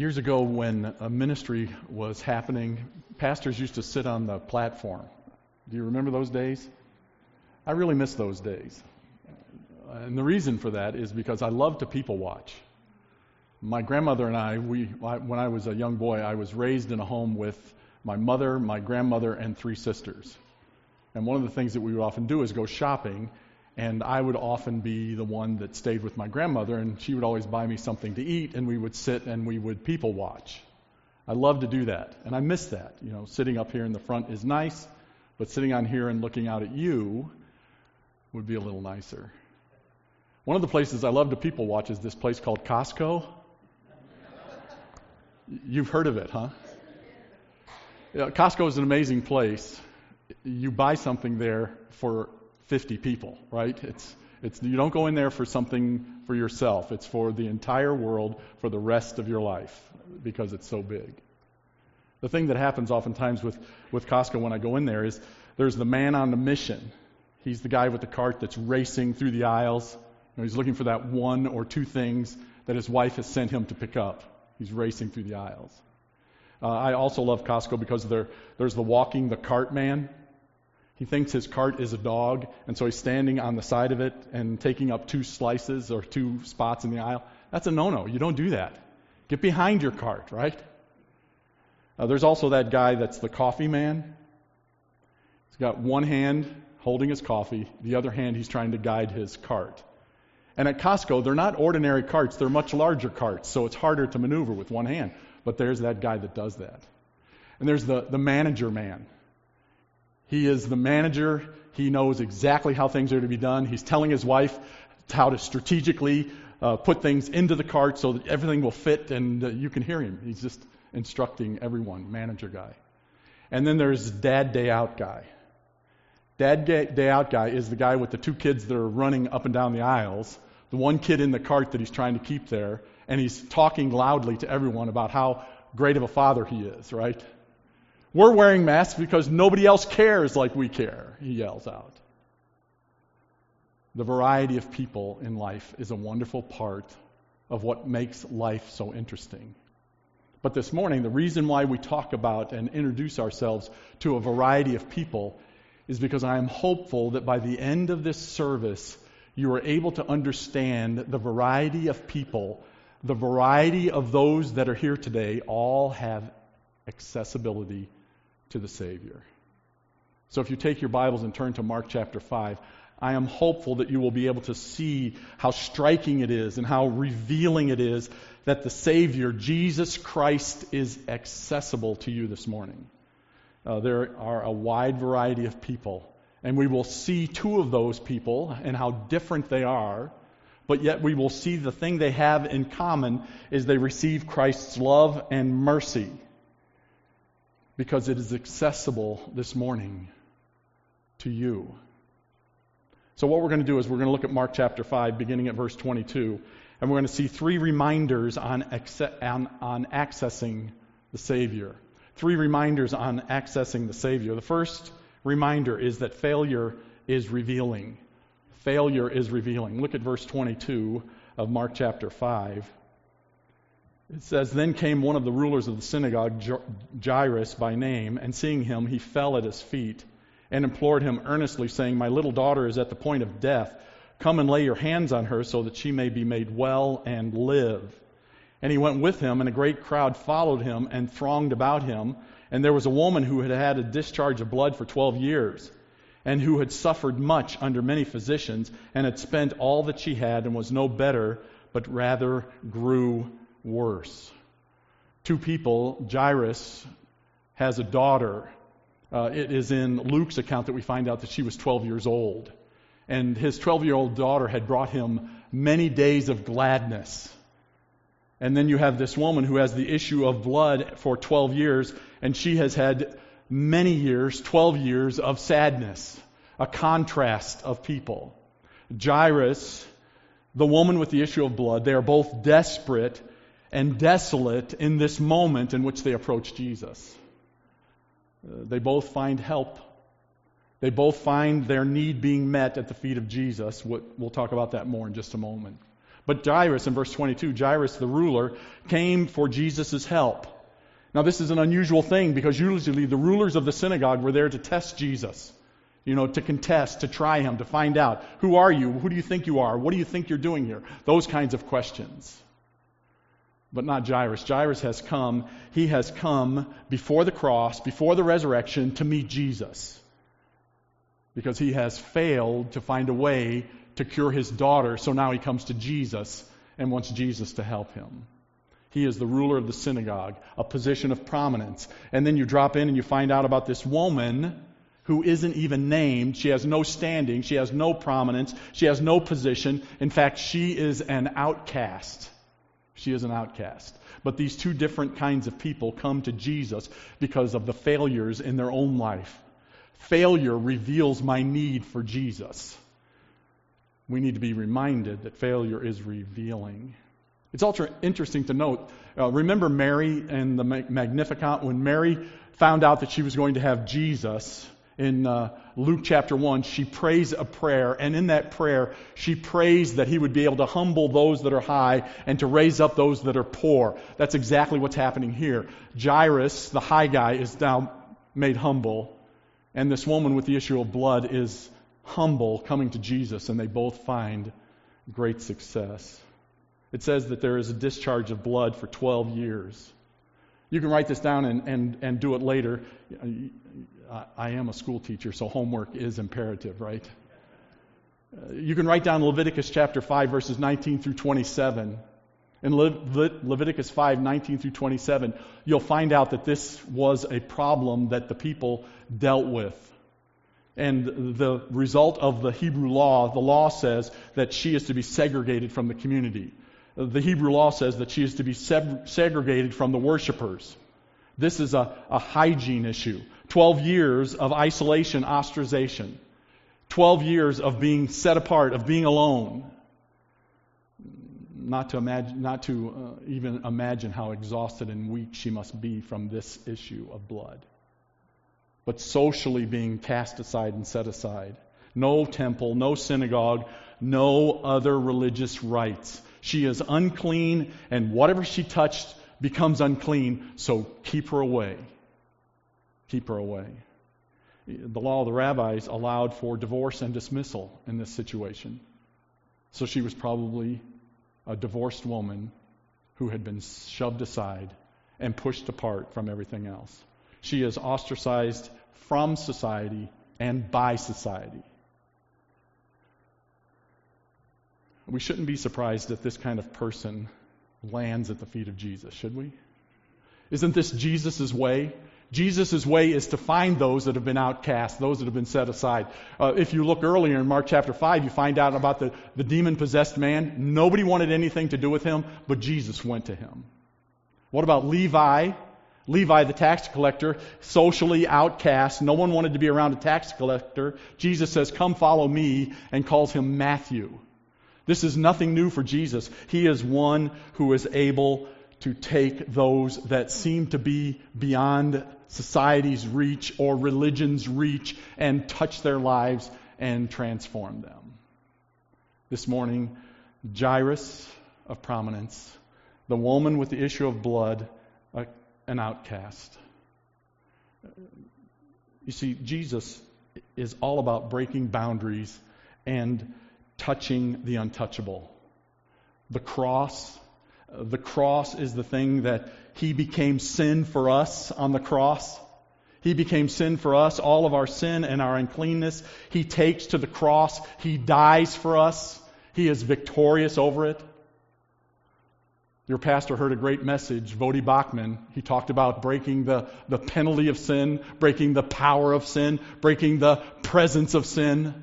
Years ago, when a ministry was happening, pastors used to sit on the platform. Do you remember those days? I really miss those days. And the reason for that is because I love to people watch. My grandmother and I, we, when I was a young boy, I was raised in a home with my mother, my grandmother, and three sisters. And one of the things that we would often do is go shopping, and I would often be the one that stayed with my grandmother, and she would always buy me something to eat, and we would sit and we would people watch. I love to do that, and I miss that. You know, sitting up here in the front is nice, but sitting on here and looking out at you would be a little nicer. One of the places I love to people watch is this place called Costco. You've heard of it, huh? Costco is an amazing place. You buy something there for 50 people, right? It's, it's, you don't go in there for something for yourself. It's for the entire world for the rest of your life because it's so big. The thing that happens oftentimes with, with Costco when I go in there is there's the man on the mission. He's the guy with the cart that's racing through the aisles. You know, he's looking for that one or two things that his wife has sent him to pick up. He's racing through the aisles. Uh, I also love Costco because there, there's the walking the cart man. He thinks his cart is a dog, and so he's standing on the side of it and taking up two slices or two spots in the aisle. That's a no no. You don't do that. Get behind your cart, right? Uh, there's also that guy that's the coffee man. He's got one hand holding his coffee, the other hand he's trying to guide his cart. And at Costco, they're not ordinary carts, they're much larger carts, so it's harder to maneuver with one hand. But there's that guy that does that. And there's the, the manager man. He is the manager. He knows exactly how things are to be done. He's telling his wife how to strategically uh, put things into the cart so that everything will fit, and uh, you can hear him. He's just instructing everyone, manager guy. And then there's dad day out guy. Dad day out guy is the guy with the two kids that are running up and down the aisles, the one kid in the cart that he's trying to keep there, and he's talking loudly to everyone about how great of a father he is, right? We're wearing masks because nobody else cares like we care, he yells out. The variety of people in life is a wonderful part of what makes life so interesting. But this morning, the reason why we talk about and introduce ourselves to a variety of people is because I am hopeful that by the end of this service, you are able to understand the variety of people, the variety of those that are here today, all have accessibility to the Savior. So if you take your Bibles and turn to Mark chapter 5, I am hopeful that you will be able to see how striking it is and how revealing it is that the Savior, Jesus Christ, is accessible to you this morning. Uh, there are a wide variety of people, and we will see two of those people and how different they are, but yet we will see the thing they have in common is they receive Christ's love and mercy because it is accessible this morning to you. So, what we're going to do is we're going to look at Mark chapter 5, beginning at verse 22, and we're going to see three reminders on, on, on accessing the Savior. Three reminders on accessing the Savior. The first reminder is that failure is revealing. Failure is revealing. Look at verse 22 of Mark chapter 5. It says, Then came one of the rulers of the synagogue, Jairus by name, and seeing him, he fell at his feet and implored him earnestly, saying, My little daughter is at the point of death. Come and lay your hands on her so that she may be made well and live. And he went with him, and a great crowd followed him and thronged about him. And there was a woman who had had a discharge of blood for 12 years, and who had suffered much under many physicians, and had spent all that she had, and was no better, but rather grew worse. Two people, Jairus has a daughter. Uh, it is in Luke's account that we find out that she was 12 years old. And his 12 year old daughter had brought him many days of gladness. And then you have this woman who has the issue of blood for 12 years, and she has had many years, 12 years of sadness, a contrast of people. Jairus, the woman with the issue of blood, they are both desperate and desolate in this moment in which they approach Jesus. Uh, they both find help. They both find their need being met at the feet of Jesus. We'll talk about that more in just a moment. But Jairus, in verse 22, Jairus the ruler, came for Jesus' help. Now, this is an unusual thing because usually the rulers of the synagogue were there to test Jesus. You know, to contest, to try him, to find out who are you? Who do you think you are? What do you think you're doing here? Those kinds of questions. But not Jairus. Jairus has come. He has come before the cross, before the resurrection, to meet Jesus. Because he has failed to find a way to cure his daughter, so now he comes to Jesus and wants Jesus to help him. He is the ruler of the synagogue, a position of prominence. And then you drop in and you find out about this woman who isn't even named. She has no standing. She has no prominence. She has no position. In fact, she is an outcast. She is an outcast. But these two different kinds of people come to Jesus because of the failures in their own life. Failure reveals my need for Jesus. We need to be reminded that failure is revealing. It's also interesting to note. Uh, remember Mary and the Magnificat? When Mary found out that she was going to have Jesus in uh, Luke chapter 1, she prays a prayer, and in that prayer, she prays that he would be able to humble those that are high and to raise up those that are poor. That's exactly what's happening here. Jairus, the high guy, is now made humble, and this woman with the issue of blood is humble coming to Jesus, and they both find great success. It says that there is a discharge of blood for 12 years. You can write this down and, and, and do it later. I am a school teacher, so homework is imperative, right? Uh, you can write down Leviticus chapter 5, verses 19 through 27. In Le- Leviticus 5, 19 through 27, you'll find out that this was a problem that the people dealt with. And the result of the Hebrew law, the law says that she is to be segregated from the community the Hebrew law says that she is to be segregated from the worshipers. This is a, a hygiene issue. 12 years of isolation, ostracization. 12 years of being set apart, of being alone. Not to, imagine, not to uh, even imagine how exhausted and weak she must be from this issue of blood. But socially being cast aside and set aside. No temple, no synagogue, no other religious rites. She is unclean, and whatever she touched becomes unclean, so keep her away. Keep her away. The law of the rabbis allowed for divorce and dismissal in this situation. So she was probably a divorced woman who had been shoved aside and pushed apart from everything else. She is ostracized from society and by society. We shouldn't be surprised that this kind of person lands at the feet of Jesus, should we? Isn't this Jesus' way? Jesus' way is to find those that have been outcast, those that have been set aside. Uh, if you look earlier in Mark chapter 5, you find out about the, the demon possessed man. Nobody wanted anything to do with him, but Jesus went to him. What about Levi? Levi, the tax collector, socially outcast. No one wanted to be around a tax collector. Jesus says, Come follow me, and calls him Matthew. This is nothing new for Jesus. He is one who is able to take those that seem to be beyond society's reach or religion's reach and touch their lives and transform them. This morning, Jairus of prominence, the woman with the issue of blood, an outcast. You see, Jesus is all about breaking boundaries and touching the untouchable. The cross, the cross is the thing that He became sin for us on the cross. He became sin for us, all of our sin and our uncleanness. He takes to the cross. He dies for us. He is victorious over it. Your pastor heard a great message, Voddie Baucham. He talked about breaking the, the penalty of sin, breaking the power of sin, breaking the presence of sin.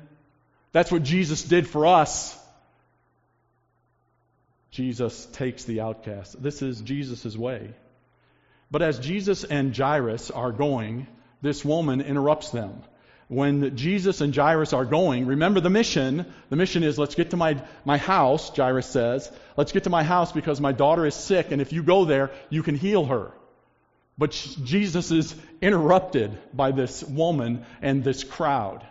That's what Jesus did for us. Jesus takes the outcast. This is Jesus' way. But as Jesus and Jairus are going, this woman interrupts them. When Jesus and Jairus are going, remember the mission. The mission is let's get to my, my house, Jairus says. Let's get to my house because my daughter is sick, and if you go there, you can heal her. But Jesus is interrupted by this woman and this crowd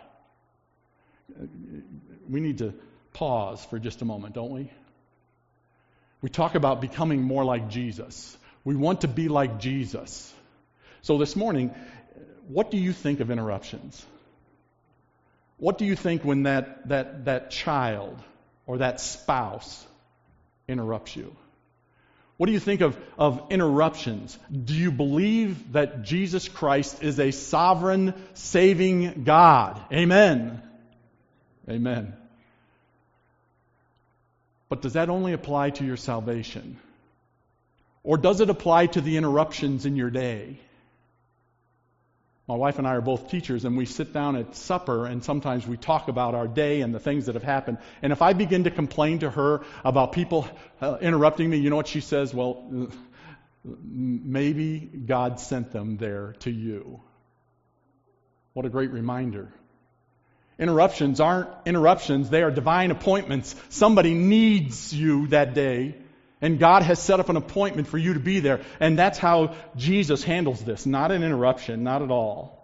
we need to pause for just a moment, don't we? We talk about becoming more like Jesus. We want to be like Jesus. So this morning, what do you think of interruptions? What do you think when that, that, that child or that spouse interrupts you? What do you think of, of interruptions? Do you believe that Jesus Christ is a sovereign, saving God? Amen. Amen. But does that only apply to your salvation? Or does it apply to the interruptions in your day? My wife and I are both teachers, and we sit down at supper, and sometimes we talk about our day and the things that have happened. And if I begin to complain to her about people uh, interrupting me, you know what she says? Well, maybe God sent them there to you. What a great reminder. Interruptions aren't interruptions, they are divine appointments. Somebody needs you that day, and God has set up an appointment for you to be there. And that's how Jesus handles this. Not an interruption, not at all.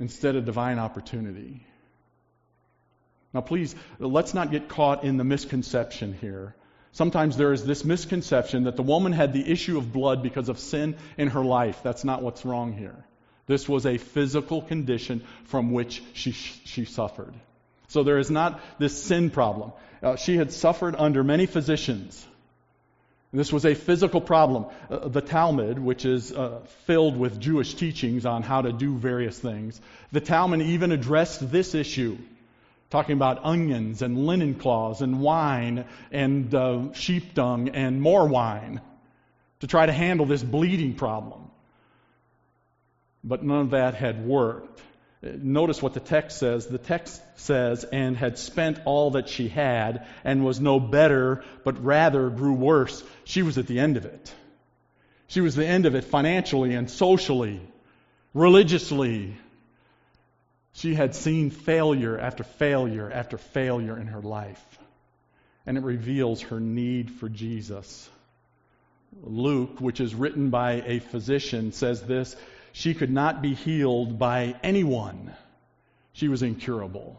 Instead, a divine opportunity. Now, please, let's not get caught in the misconception here. Sometimes there is this misconception that the woman had the issue of blood because of sin in her life. That's not what's wrong here. This was a physical condition from which she, she suffered. So there is not this sin problem. Uh, she had suffered under many physicians. This was a physical problem. Uh, the Talmud, which is uh, filled with Jewish teachings on how to do various things, the Talmud even addressed this issue, talking about onions and linen cloths and wine and uh, sheep dung and more wine to try to handle this bleeding problem. But none of that had worked. Notice what the text says. The text says, and had spent all that she had, and was no better, but rather grew worse. She was at the end of it. She was the end of it financially and socially, religiously. She had seen failure after failure after failure in her life. And it reveals her need for Jesus. Luke, which is written by a physician, says this she could not be healed by anyone. She was incurable.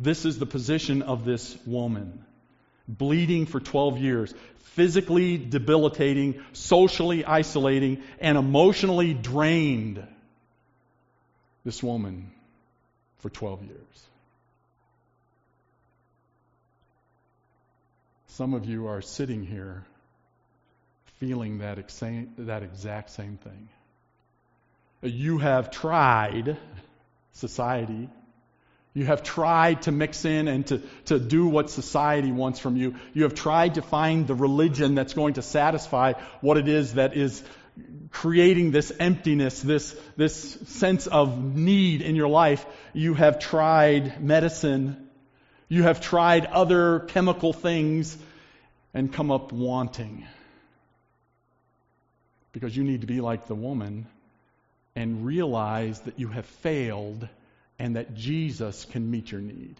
This is the position of this woman. Bleeding for 12 years, physically debilitating, socially isolating, and emotionally drained. This woman for 12 years. Some of you are sitting here feeling that, that exact same thing. You have tried society. You have tried to mix in and to, to do what society wants from you. You have tried to find the religion that's going to satisfy what it is that is creating this emptiness, this, this sense of need in your life. You have tried medicine. You have tried other chemical things and come up wanting. Because you need to be like the woman and realize that you have failed and that Jesus can meet your need.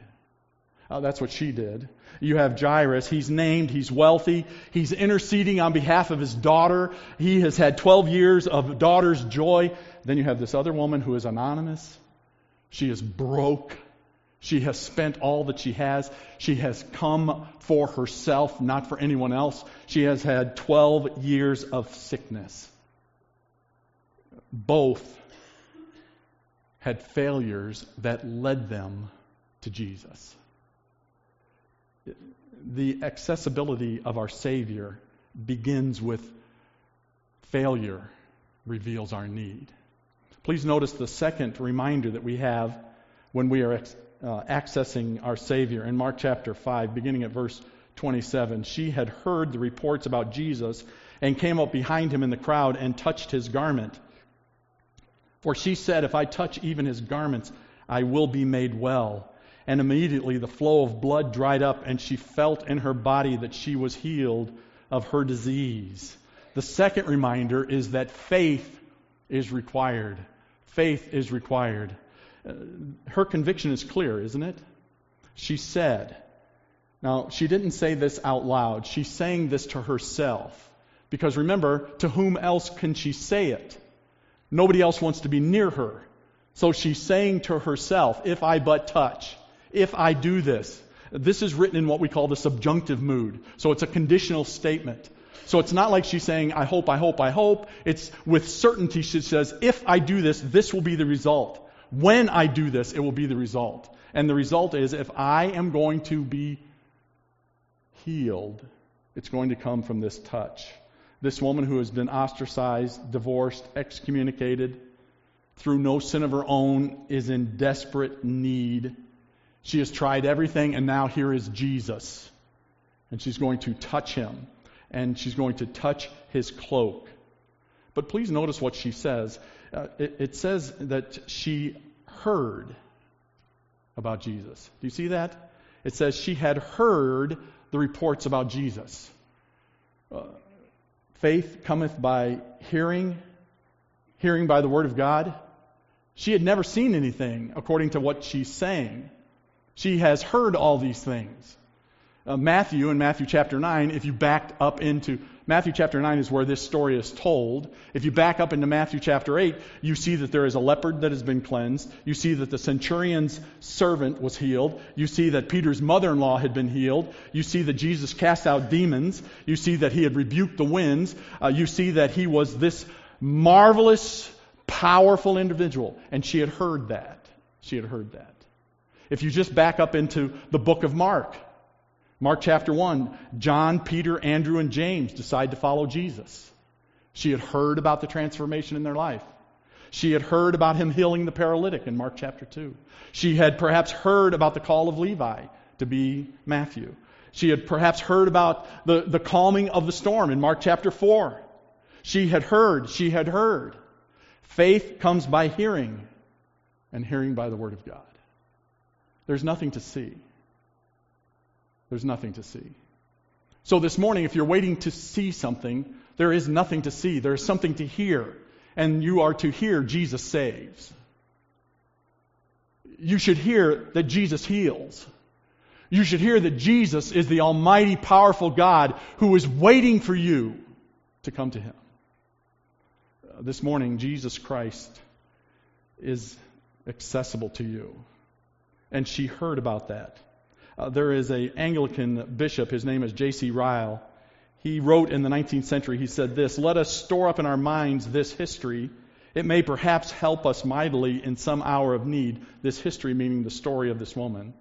Uh, that's what she did. You have Jairus. He's named. He's wealthy. He's interceding on behalf of his daughter. He has had 12 years of daughter's joy. Then you have this other woman who is anonymous. She is broke. She has spent all that she has. She has come for herself, not for anyone else. She has had 12 years of sickness both had failures that led them to Jesus. The accessibility of our Savior begins with failure reveals our need. Please notice the second reminder that we have when we are uh, accessing our Savior in Mark chapter 5, beginning at verse 27. She had heard the reports about Jesus and came up behind him in the crowd and touched his garment. For she said, If I touch even his garments, I will be made well. And immediately the flow of blood dried up, and she felt in her body that she was healed of her disease. The second reminder is that faith is required. Faith is required. Uh, her conviction is clear, isn't it? She said, now, she didn't say this out loud. She's saying this to herself. Because remember, to whom else can she say it? Nobody else wants to be near her. So she's saying to herself, if I but touch, if I do this. This is written in what we call the subjunctive mood. So it's a conditional statement. So it's not like she's saying, I hope, I hope, I hope. It's with certainty she says, if I do this, this will be the result. When I do this, it will be the result. And the result is if I am going to be healed, it's going to come from this touch. This woman who has been ostracized, divorced, excommunicated, through no sin of her own, is in desperate need. She has tried everything, and now here is Jesus. And she's going to touch him, and she's going to touch his cloak. But please notice what she says. Uh, it, it says that she heard about Jesus. Do you see that? It says she had heard the reports about Jesus. Uh, faith cometh by hearing, hearing by the word of God. She had never seen anything according to what she's saying. She has heard all these things. Uh, Matthew, in Matthew chapter 9, if you backed up into Matthew chapter 9 is where this story is told. If you back up into Matthew chapter 8, you see that there is a leopard that has been cleansed. You see that the centurion's servant was healed. You see that Peter's mother in law had been healed. You see that Jesus cast out demons. You see that he had rebuked the winds. Uh, you see that he was this marvelous, powerful individual. And she had heard that. She had heard that. If you just back up into the book of Mark, Mark chapter 1, John, Peter, Andrew, and James decide to follow Jesus. She had heard about the transformation in their life. She had heard about him healing the paralytic in Mark chapter 2. She had perhaps heard about the call of Levi to be Matthew. She had perhaps heard about the, the calming of the storm in Mark chapter 4. She had heard, she had heard. Faith comes by hearing, and hearing by the Word of God. There's nothing to see. There's nothing to see. So this morning, if you're waiting to see something, there is nothing to see. There is something to hear. And you are to hear Jesus saves. You should hear that Jesus heals. You should hear that Jesus is the almighty, powerful God who is waiting for you to come to Him. Uh, this morning, Jesus Christ is accessible to you. And she heard about that. Uh, there is a Anglican bishop. His name is J.C. Ryle. He wrote in the 19th century. He said this: "Let us store up in our minds this history. It may perhaps help us mightily in some hour of need. This history, meaning the story of this woman."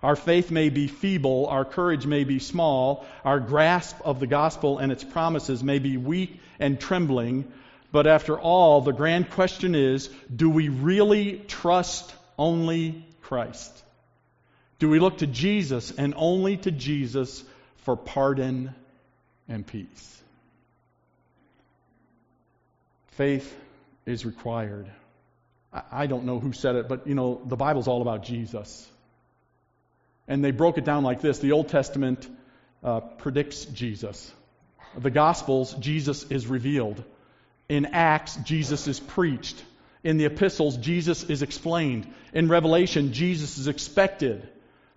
Our faith may be feeble, our courage may be small, our grasp of the gospel and its promises may be weak and trembling, but after all, the grand question is do we really trust only Christ? Do we look to Jesus and only to Jesus for pardon and peace? Faith is required. I don't know who said it, but you know, the Bible's all about Jesus. And they broke it down like this the Old Testament uh, predicts Jesus. The Gospels, Jesus is revealed. In Acts, Jesus is preached. In the epistles, Jesus is explained. In Revelation, Jesus is expected.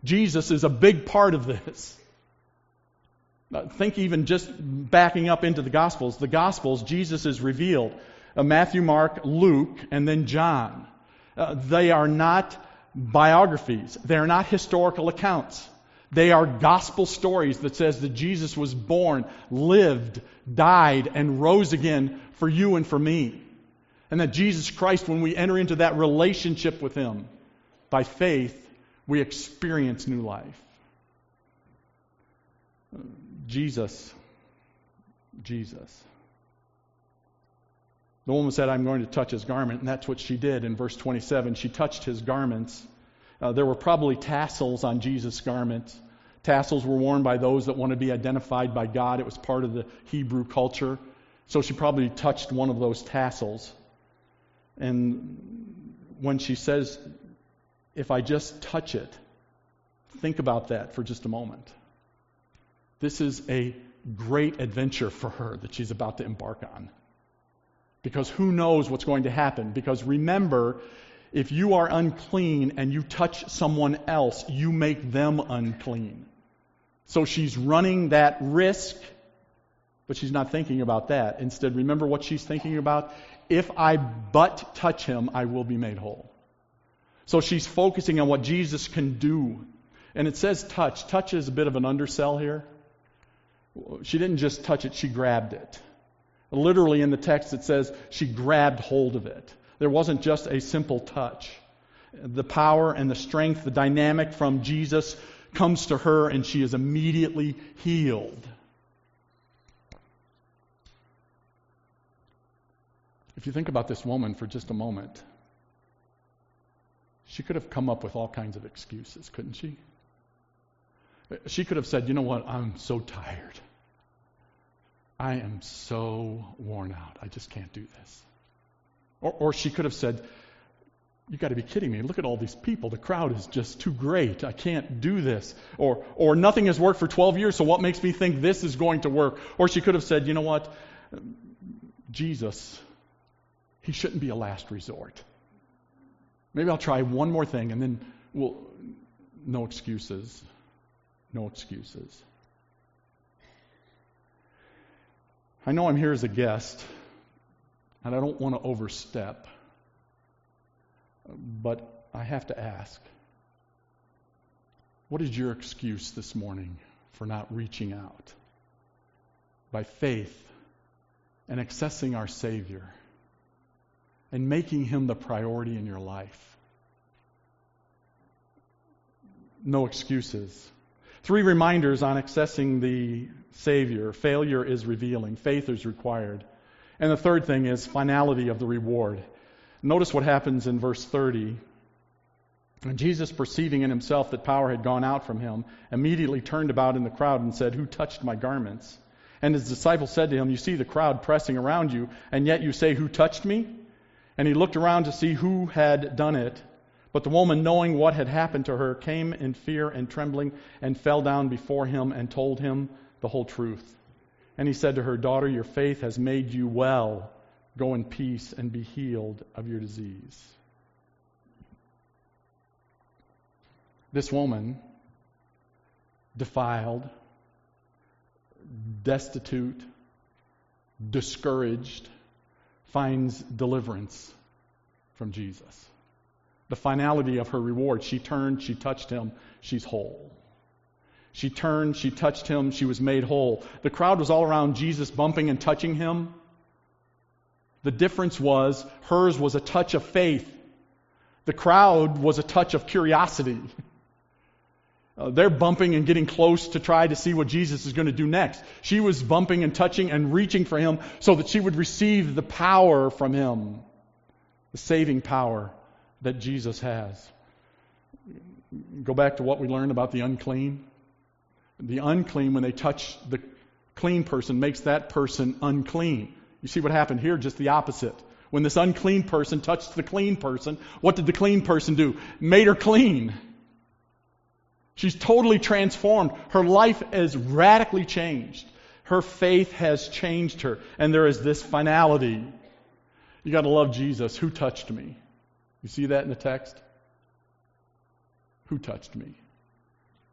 Jesus is a big part of this. Think even just backing up into the Gospels. The Gospels, Jesus is revealed. Uh, Matthew, Mark, Luke, and then John. Uh, they are not biographies. They are not historical accounts. They are gospel stories that says that Jesus was born, lived, died, and rose again for you and for me. And that Jesus Christ, when we enter into that relationship with Him by faith, we experience new life. Jesus, Jesus. The woman said, I'm going to touch his garment, and that's what she did in verse 27. She touched his garments. Uh, there were probably tassels on Jesus' garments. Tassels were worn by those that want to be identified by God. It was part of the Hebrew culture. So she probably touched one of those tassels. And when she says, if I just touch it. Think about that for just a moment. This is a great adventure for her that she's about to embark on. Because who knows what's going to happen? Because remember, if you are unclean and you touch someone else, you make them unclean. So she's running that risk, but she's not thinking about that. Instead, remember what she's thinking about? If I but touch him, I will be made whole. So she's focusing on what Jesus can do. And it says touch. Touch is a bit of an undersell here. She didn't just touch it, she grabbed it. Literally in the text, it says she grabbed hold of it. There wasn't just a simple touch. The power and the strength, the dynamic from Jesus comes to her, and she is immediately healed. If you think about this woman for just a moment, she could have come up with all kinds of excuses, couldn't she? She could have said, You know what? I'm so tired. I am so worn out. I just can't do this. Or, or she could have said, You got to be kidding me. Look at all these people. The crowd is just too great. I can't do this. Or, or nothing has worked for 12 years, so what makes me think this is going to work? Or she could have said, You know what? Jesus he shouldn't be a last resort. Maybe I'll try one more thing and then we'll. No excuses. No excuses. I know I'm here as a guest, and I don't want to overstep, but I have to ask what is your excuse this morning for not reaching out? By faith and accessing our Savior and making Him the priority in your life. No excuses. Three reminders on accessing the Savior. Failure is revealing, faith is required. And the third thing is finality of the reward. Notice what happens in verse 30. And Jesus, perceiving in himself that power had gone out from him, immediately turned about in the crowd and said, Who touched my garments? And his disciples said to him, You see the crowd pressing around you, and yet you say, Who touched me? And he looked around to see who had done it. But the woman, knowing what had happened to her, came in fear and trembling and fell down before him and told him the whole truth. And he said to her, Daughter, your faith has made you well. Go in peace and be healed of your disease. This woman, defiled, destitute, discouraged, finds deliverance from Jesus. The finality of her reward. She turned, she touched him, she's whole. She turned, she touched him, she was made whole. The crowd was all around Jesus, bumping and touching him. The difference was hers was a touch of faith. The crowd was a touch of curiosity. Uh, they're bumping and getting close to try to see what Jesus is going to do next. She was bumping and touching and reaching for him so that she would receive the power from him, the saving power that Jesus has. Go back to what we learned about the unclean. The unclean, when they touch the clean person, makes that person unclean. You see what happened here? Just the opposite. When this unclean person touched the clean person, what did the clean person do? Made her clean. She's totally transformed. Her life is radically changed. Her faith has changed her. And there is this finality. You got to love Jesus. Who touched me? You see that in the text? Who touched me?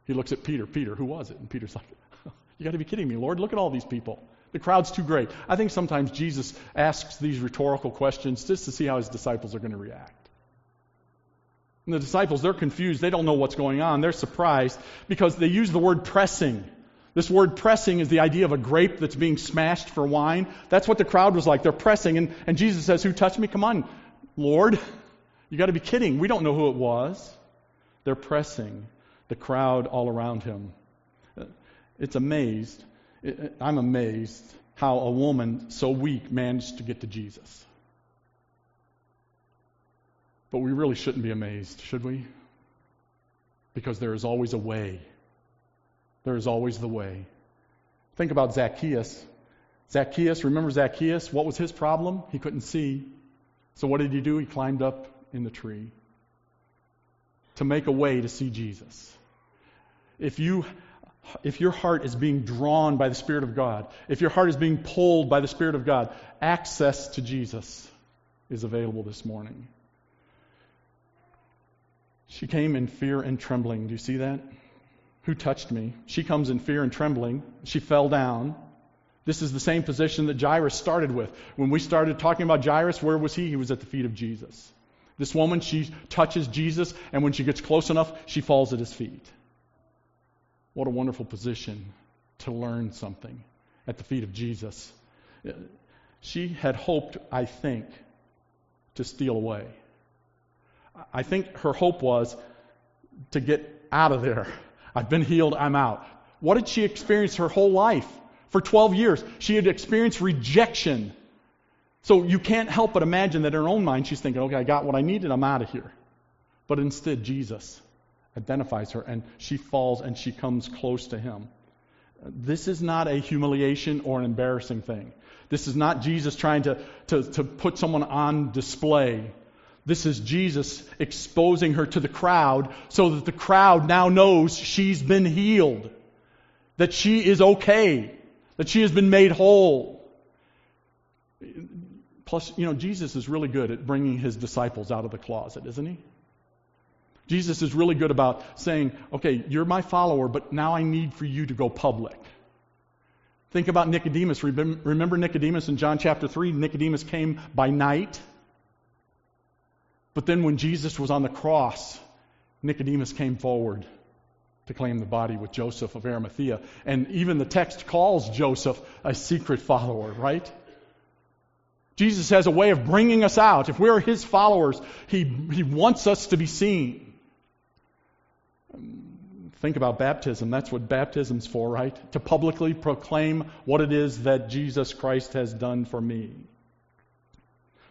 He looks at Peter. Peter, who was it? And Peter's like, You got to be kidding me, Lord. Look at all these people. The crowd's too great. I think sometimes Jesus asks these rhetorical questions just to see how his disciples are going to react. And the disciples, they're confused. They don't know what's going on. They're surprised because they use the word pressing. This word pressing is the idea of a grape that's being smashed for wine. That's what the crowd was like. They're pressing. And, and Jesus says, Who touched me? Come on, Lord. You got to be kidding. We don't know who it was. They're pressing the crowd all around him. It's amazed. I'm amazed how a woman so weak managed to get to Jesus. But we really shouldn't be amazed, should we? Because there is always a way. There is always the way. Think about Zacchaeus. Zacchaeus, remember Zacchaeus? What was his problem? He couldn't see. So what did he do? He climbed up in the tree to make a way to see Jesus. If you if your heart is being drawn by the Spirit of God, if your heart is being pulled by the Spirit of God, access to Jesus is available this morning. She came in fear and trembling. Do you see that? Who touched me? She comes in fear and trembling. She fell down. This is the same position that Jairus started with. When we started talking about Jairus, where was he? He was at the feet of Jesus. This woman, she touches Jesus, and when she gets close enough, she falls at his feet. What a wonderful position to learn something at the feet of Jesus. She had hoped, I think, to steal away. I think her hope was to get out of there. I've been healed, I'm out. What did she experience her whole life? For 12 years, she had experienced rejection. So you can't help but imagine that in her own mind, she's thinking, okay, I got what I needed, I'm out of here. But instead, Jesus identifies her and she falls and she comes close to him. This is not a humiliation or an embarrassing thing. This is not Jesus trying to, to, to put someone on display. This is Jesus exposing her to the crowd so that the crowd now knows she's been healed, that she is okay, that she has been made whole. Plus, you know, Jesus is really good at bringing his disciples out of the closet, isn't he? Jesus is really good about saying, okay, you're my follower, but now I need for you to go public. Think about Nicodemus. Remember Nicodemus in John chapter 3? Nicodemus came by night. But then when Jesus was on the cross, Nicodemus came forward to claim the body with Joseph of Arimathea. And even the text calls Joseph a secret follower, right? Jesus has a way of bringing us out. If we're his followers, he, he wants us to be seen. Think about baptism. That's what baptism's for, right? To publicly proclaim what it is that Jesus Christ has done for me.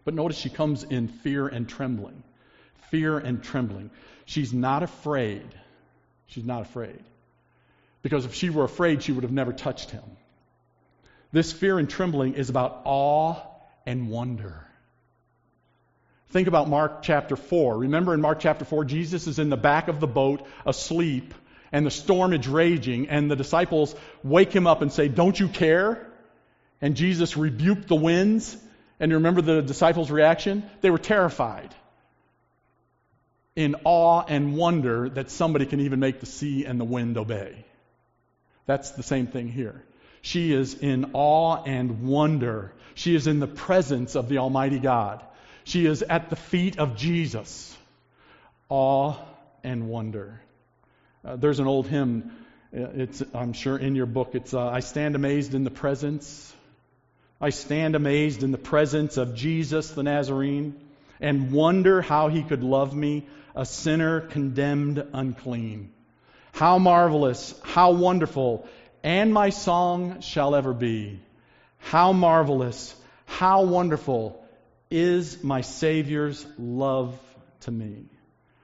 But notice she comes in fear and trembling. Fear and trembling. She's not afraid. She's not afraid. Because if she were afraid, she would have never touched him. This fear and trembling is about awe and wonder. Think about Mark chapter 4. Remember in Mark chapter 4, Jesus is in the back of the boat asleep, and the storm is raging, and the disciples wake him up and say, Don't you care? And Jesus rebuked the winds and you remember the disciples' reaction? They were terrified, in awe and wonder that somebody can even make the sea and the wind obey. That's the same thing here. She is in awe and wonder. She is in the presence of the Almighty God. She is at the feet of Jesus. Awe and wonder. Uh, there's an old hymn. Uh, it's, I'm sure, in your book. It's uh, I stand amazed in the presence I stand amazed in the presence of Jesus the Nazarene and wonder how he could love me, a sinner condemned unclean. How marvelous, how wonderful, and my song shall ever be. How marvelous, how wonderful is my Savior's love to me.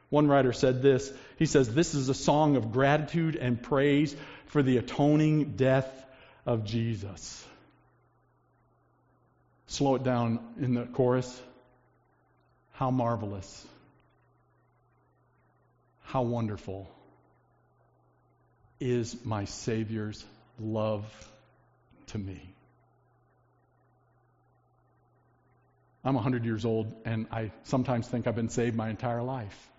One writer said this. He says, This is a song of gratitude and praise for the atoning death of Jesus. Slow it down in the chorus. How marvelous. How wonderful is my Savior's love to me. I'm 100 years old, and I sometimes think I've been saved my entire life.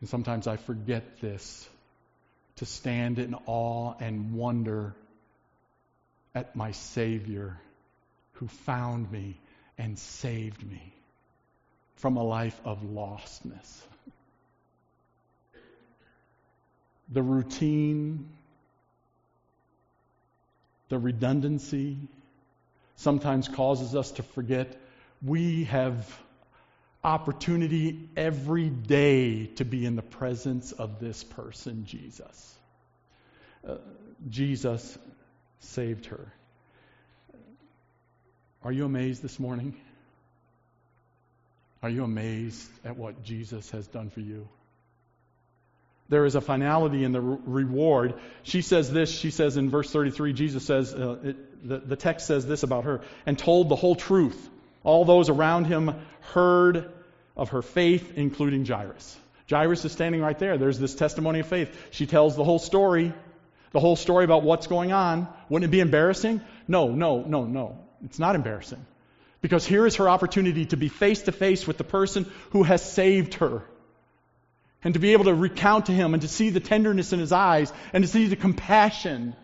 And sometimes I forget this to stand in awe and wonder at my Savior who found me and saved me from a life of lostness. The routine, the redundancy sometimes causes us to forget we have opportunity every day to be in the presence of this person, Jesus. Uh, Jesus saved her. Are you amazed this morning? Are you amazed at what Jesus has done for you? There is a finality in the re- reward. She says this, she says in verse 33, Jesus says, uh, it, the, the text says this about her, and told the whole truth. All those around him heard of her faith, including Jairus. Jairus is standing right there. There's this testimony of faith. She tells the whole story, the whole story about what's going on. Wouldn't it be embarrassing? No, no, no, no. It's not embarrassing. Because here is her opportunity to be face to face with the person who has saved her. And to be able to recount to him and to see the tenderness in his eyes and to see the compassion.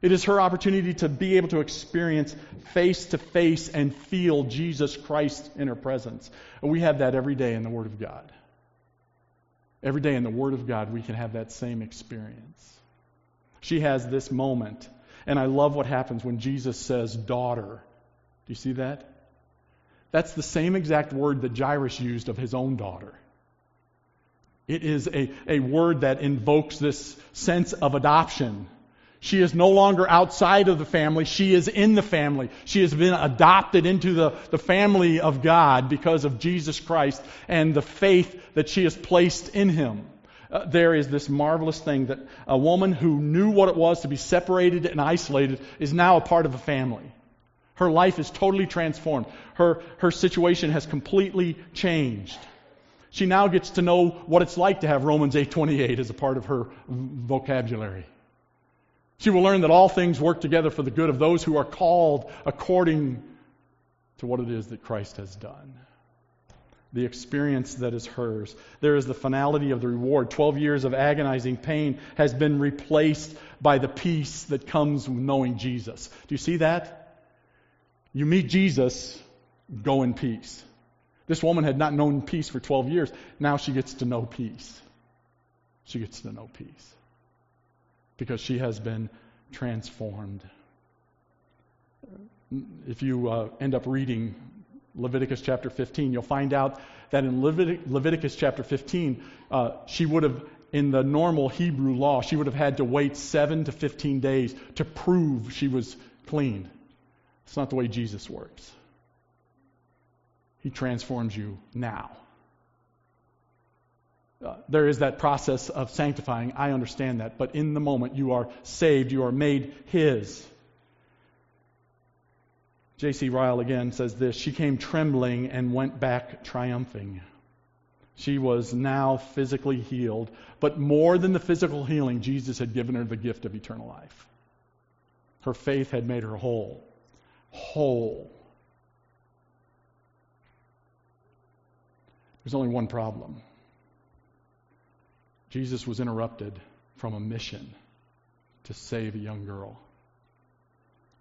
It is her opportunity to be able to experience face to face and feel Jesus Christ in her presence. And we have that every day in the Word of God. Every day in the Word of God, we can have that same experience. She has this moment. And I love what happens when Jesus says, daughter. Do you see that? That's the same exact word that Jairus used of his own daughter. It is a, a word that invokes this sense of adoption. She is no longer outside of the family. She is in the family. She has been adopted into the, the family of God because of Jesus Christ and the faith that she has placed in him. Uh, there is this marvelous thing that a woman who knew what it was to be separated and isolated is now a part of a family. Her life is totally transformed. Her, her situation has completely changed. She now gets to know what it's like to have Romans 8:28 as a part of her vocabulary. She will learn that all things work together for the good of those who are called according to what it is that Christ has done. The experience that is hers. There is the finality of the reward. Twelve years of agonizing pain has been replaced by the peace that comes with knowing Jesus. Do you see that? You meet Jesus, go in peace. This woman had not known peace for 12 years. Now she gets to know peace. She gets to know peace because she has been transformed. If you uh, end up reading Leviticus chapter 15, you'll find out that in Levitic- Leviticus chapter 15, uh, she would have, in the normal Hebrew law, she would have had to wait 7 to 15 days to prove she was clean. It's not the way Jesus works. He transforms you now. Uh, there is that process of sanctifying. I understand that. But in the moment, you are saved, you are made His. J.C. Ryle again says this She came trembling and went back triumphing. She was now physically healed. But more than the physical healing, Jesus had given her the gift of eternal life. Her faith had made her whole. Whole. There's only one problem Jesus was interrupted from a mission to save a young girl.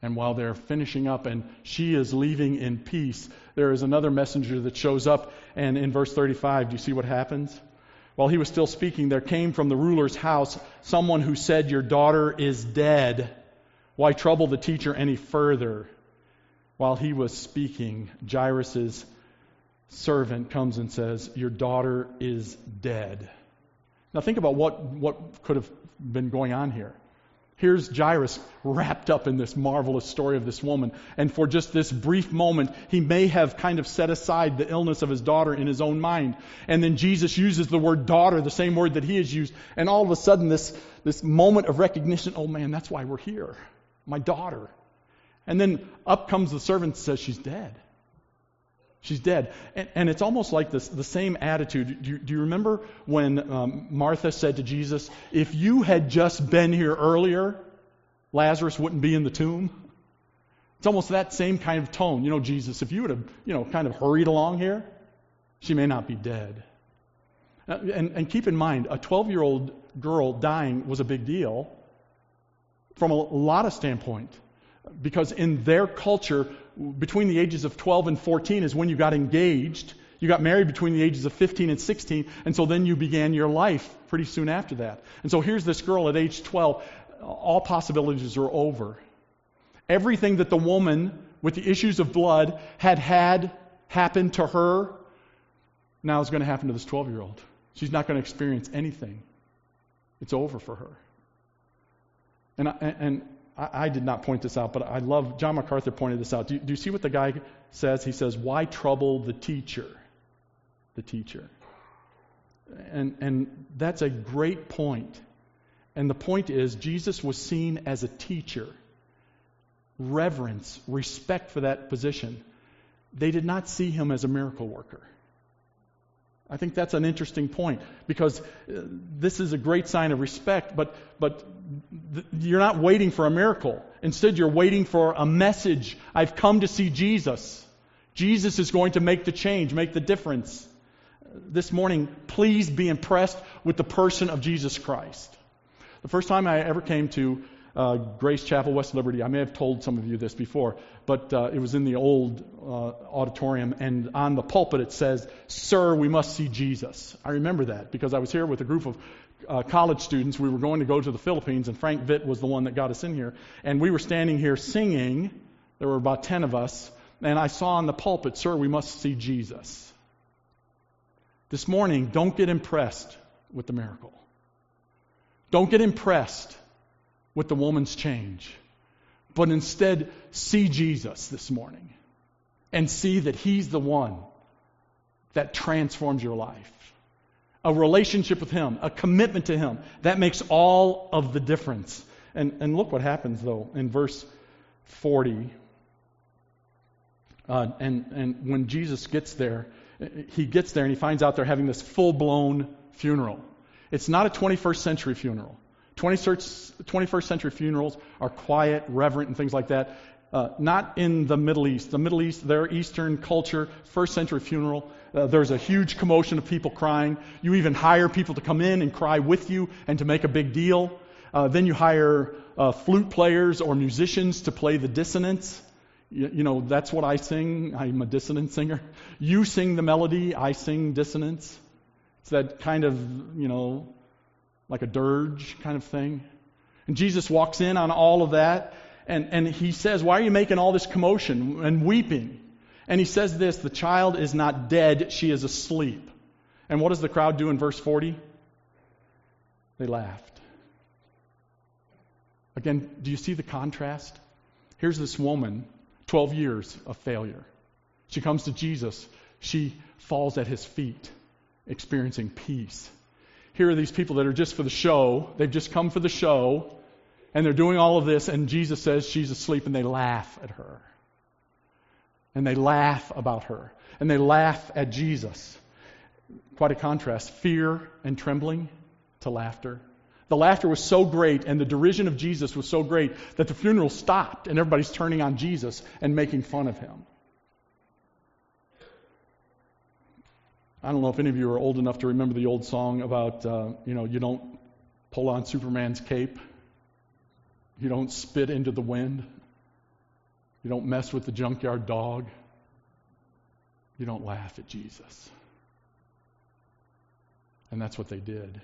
And while they're finishing up and she is leaving in peace, there is another messenger that shows up. And in verse 35, do you see what happens? While he was still speaking, there came from the ruler's house someone who said, Your daughter is dead. Why trouble the teacher any further? While he was speaking, Jairus' servant comes and says, Your daughter is dead. Now think about what, what could have been going on here. Here's Jairus wrapped up in this marvelous story of this woman. And for just this brief moment, he may have kind of set aside the illness of his daughter in his own mind. And then Jesus uses the word daughter, the same word that he has used. And all of a sudden, this, this moment of recognition oh man, that's why we're here. My daughter. And then up comes the servant and says, She's dead. She's dead. And, and it's almost like this, the same attitude. Do you, do you remember when um, Martha said to Jesus, If you had just been here earlier, Lazarus wouldn't be in the tomb? It's almost that same kind of tone. You know, Jesus, if you would have, you know, kind of hurried along here, she may not be dead. Uh, and, and keep in mind, a 12 year old girl dying was a big deal from a lot of standpoint. Because in their culture, between the ages of 12 and 14 is when you got engaged. You got married between the ages of 15 and 16, and so then you began your life pretty soon after that. And so here's this girl at age 12. All possibilities are over. Everything that the woman with the issues of blood had had happen to her now is going to happen to this 12 year old. She's not going to experience anything. It's over for her. And, and I, I, did not point this out, but I love, John MacArthur pointed this out. Do, do you see what the guy says? He says, Why trouble the teacher? The teacher. And, and that's a great point. And the point is, Jesus was seen as a teacher. Reverence, respect for that position. They did not see him as a miracle worker. I think that's an interesting point because uh, this is a great sign of respect, but, but th- you're not waiting for a miracle. Instead, you're waiting for a message. I've come to see Jesus. Jesus is going to make the change, make the difference. This morning, please be impressed with the person of Jesus Christ. The first time I ever came to uh, Grace Chapel, West Liberty. I may have told some of you this before, but uh, it was in the old uh, auditorium, and on the pulpit it says, Sir, we must see Jesus. I remember that because I was here with a group of uh, college students. We were going to go to the Philippines, and Frank Vitt was the one that got us in here. And we were standing here singing. There were about 10 of us. And I saw on the pulpit, Sir, we must see Jesus. This morning, don't get impressed with the miracle. Don't get impressed with the woman's change, but instead see Jesus this morning and see that He's the one that transforms your life. A relationship with Him, a commitment to Him, that makes all of the difference. And, and look what happens, though, in verse 40. Uh, and, and when Jesus gets there, he gets there and he finds out they're having this full blown funeral. It's not a 21st century funeral. 21st century funerals are quiet, reverent, and things like that. Uh, not in the Middle East. The Middle East, their Eastern culture, first century funeral, uh, there's a huge commotion of people crying. You even hire people to come in and cry with you and to make a big deal. Uh, then you hire uh, flute players or musicians to play the dissonance. You, you, know, that's what I sing. I'm a dissonant singer. You sing the melody, I sing dissonance. It's that kind of, you know, like a dirge kind of thing. And Jesus walks in on all of that, and, and he says, Why are you making all this commotion and weeping? And he says this the child is not dead, she is asleep. And what does the crowd do in verse 40? They laughed. Again, do you see the contrast? Here's this woman 12 years of failure. She comes to Jesus. She falls at his feet, experiencing peace. Here are these people that are just for the show. They've just come for the show, and they're doing all of this, and Jesus says she's asleep, and they laugh at her. And they laugh about her. And they laugh at Jesus. Quite a contrast. Fear and trembling to laughter. The laughter was so great and the derision of Jesus was so great that the funeral stopped and everybody's turning on Jesus and making fun of him. I don't know if any of you are old enough to remember the old song about, uh, you know, you don't pull on Superman's cape, you don't spit into the wind, you don't mess with the junkyard dog, you don't laugh at Jesus. And that's what they did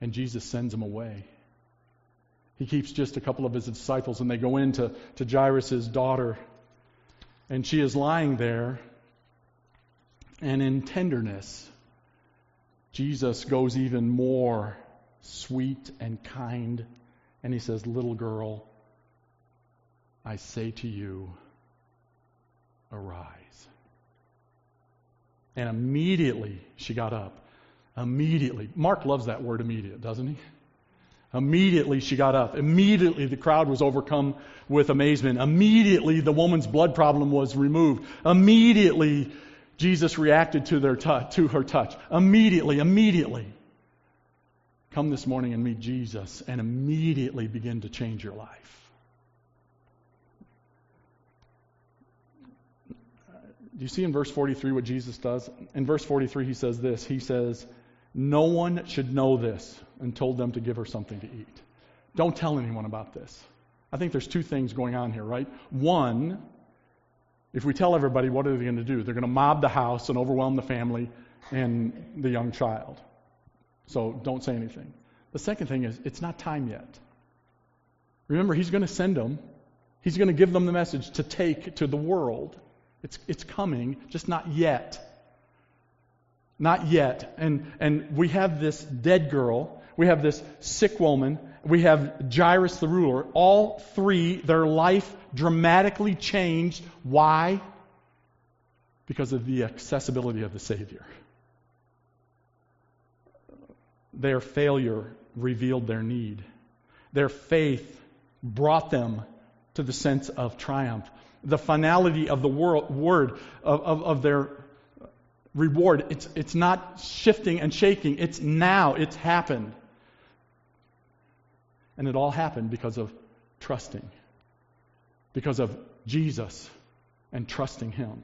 and Jesus sends them away. He keeps just a couple of his disciples, and they go in to, to Jairus' daughter, and she is lying there, and in tenderness, Jesus goes even more sweet and kind, and he says, Little girl, I say to you, arise. And immediately she got up Immediately. Mark loves that word immediate, doesn't he? Immediately she got up. Immediately the crowd was overcome with amazement. Immediately the woman's blood problem was removed. Immediately Jesus reacted to, their t- to her touch. Immediately, immediately. Come this morning and meet Jesus and immediately begin to change your life. Do you see in verse 43 what Jesus does? In verse 43, he says this He says, no one should know this and told them to give her something to eat. Don't tell anyone about this. I think there's two things going on here, right? One, if we tell everybody, what are they going to do? They're going to mob the house and overwhelm the family and the young child. So don't say anything. The second thing is, it's not time yet. Remember, he's going to send them, he's going to give them the message to take to the world. It's, it's coming, just not yet. Not yet. And, and we have this dead girl, we have this sick woman, we have Jairus the ruler. All three, their life dramatically changed. Why? Because of the accessibility of the Savior. Their failure revealed their need. Their faith brought them to the sense of triumph. The finality of the word of, of, of their reward. It's, it's not shifting and shaking. It's now. It's happened. And it all happened because of trusting, because of Jesus and trusting Him.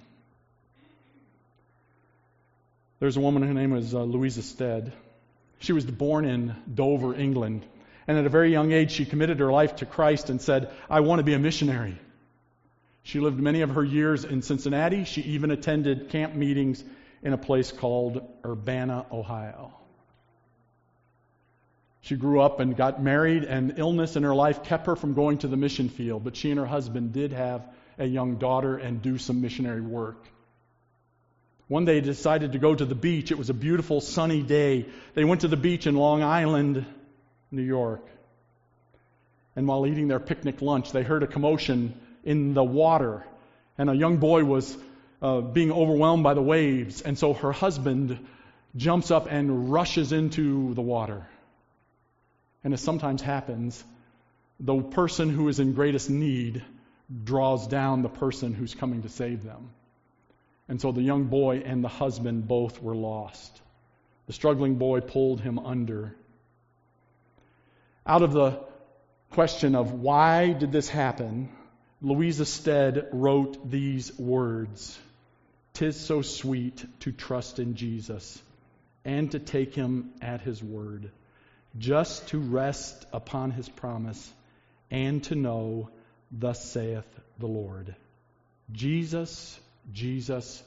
There's a woman, her name was uh, Louisa Stead. She was born in Dover, England. And at a very young age, she committed her life to Christ and said, I want to be a missionary. She lived many of her years in Cincinnati. She even attended camp meetings in a place called Urbana, Ohio. She grew up and got married, and illness in her life kept her from going to the mission field. But she and her husband did have a young daughter and do some missionary work. One day, they decided to go to the beach. It was a beautiful sunny day. They went to the beach in Long Island, New York. And while eating their picnic lunch, they heard a commotion in the water, and a young boy was uh, being overwhelmed by the waves. And so her husband jumps up and rushes into the water. And as sometimes happens, the person who is in greatest need draws down the person who's coming to save them. And so the young boy and the husband both were lost. The struggling boy pulled him under. Out of the question of why did this happen, Louisa Stead wrote these words Tis so sweet to trust in Jesus and to take him at his word just to rest upon his promise and to know, Thus saith the Lord. Jesus, Jesus,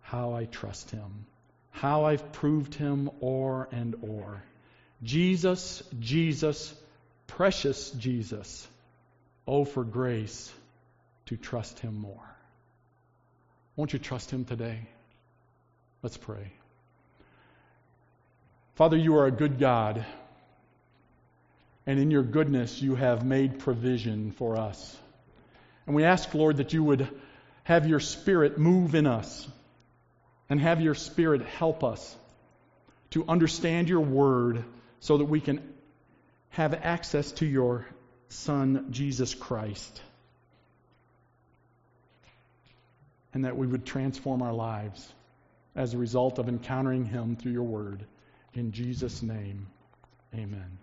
how I trust him, how I've proved him o'er and o'er. Jesus, Jesus, precious Jesus, oh, for grace to trust him more. Won't you trust him today? Let's pray. Father, you are a good God and in your goodness you have made provision for us. And we ask, Lord, that you would have your Spirit move in us and have your Spirit help us to understand your word so that we can have access to your Son, Jesus Christ. And that we would transform our lives as a result of encountering him through your word. In Jesus' name, amen.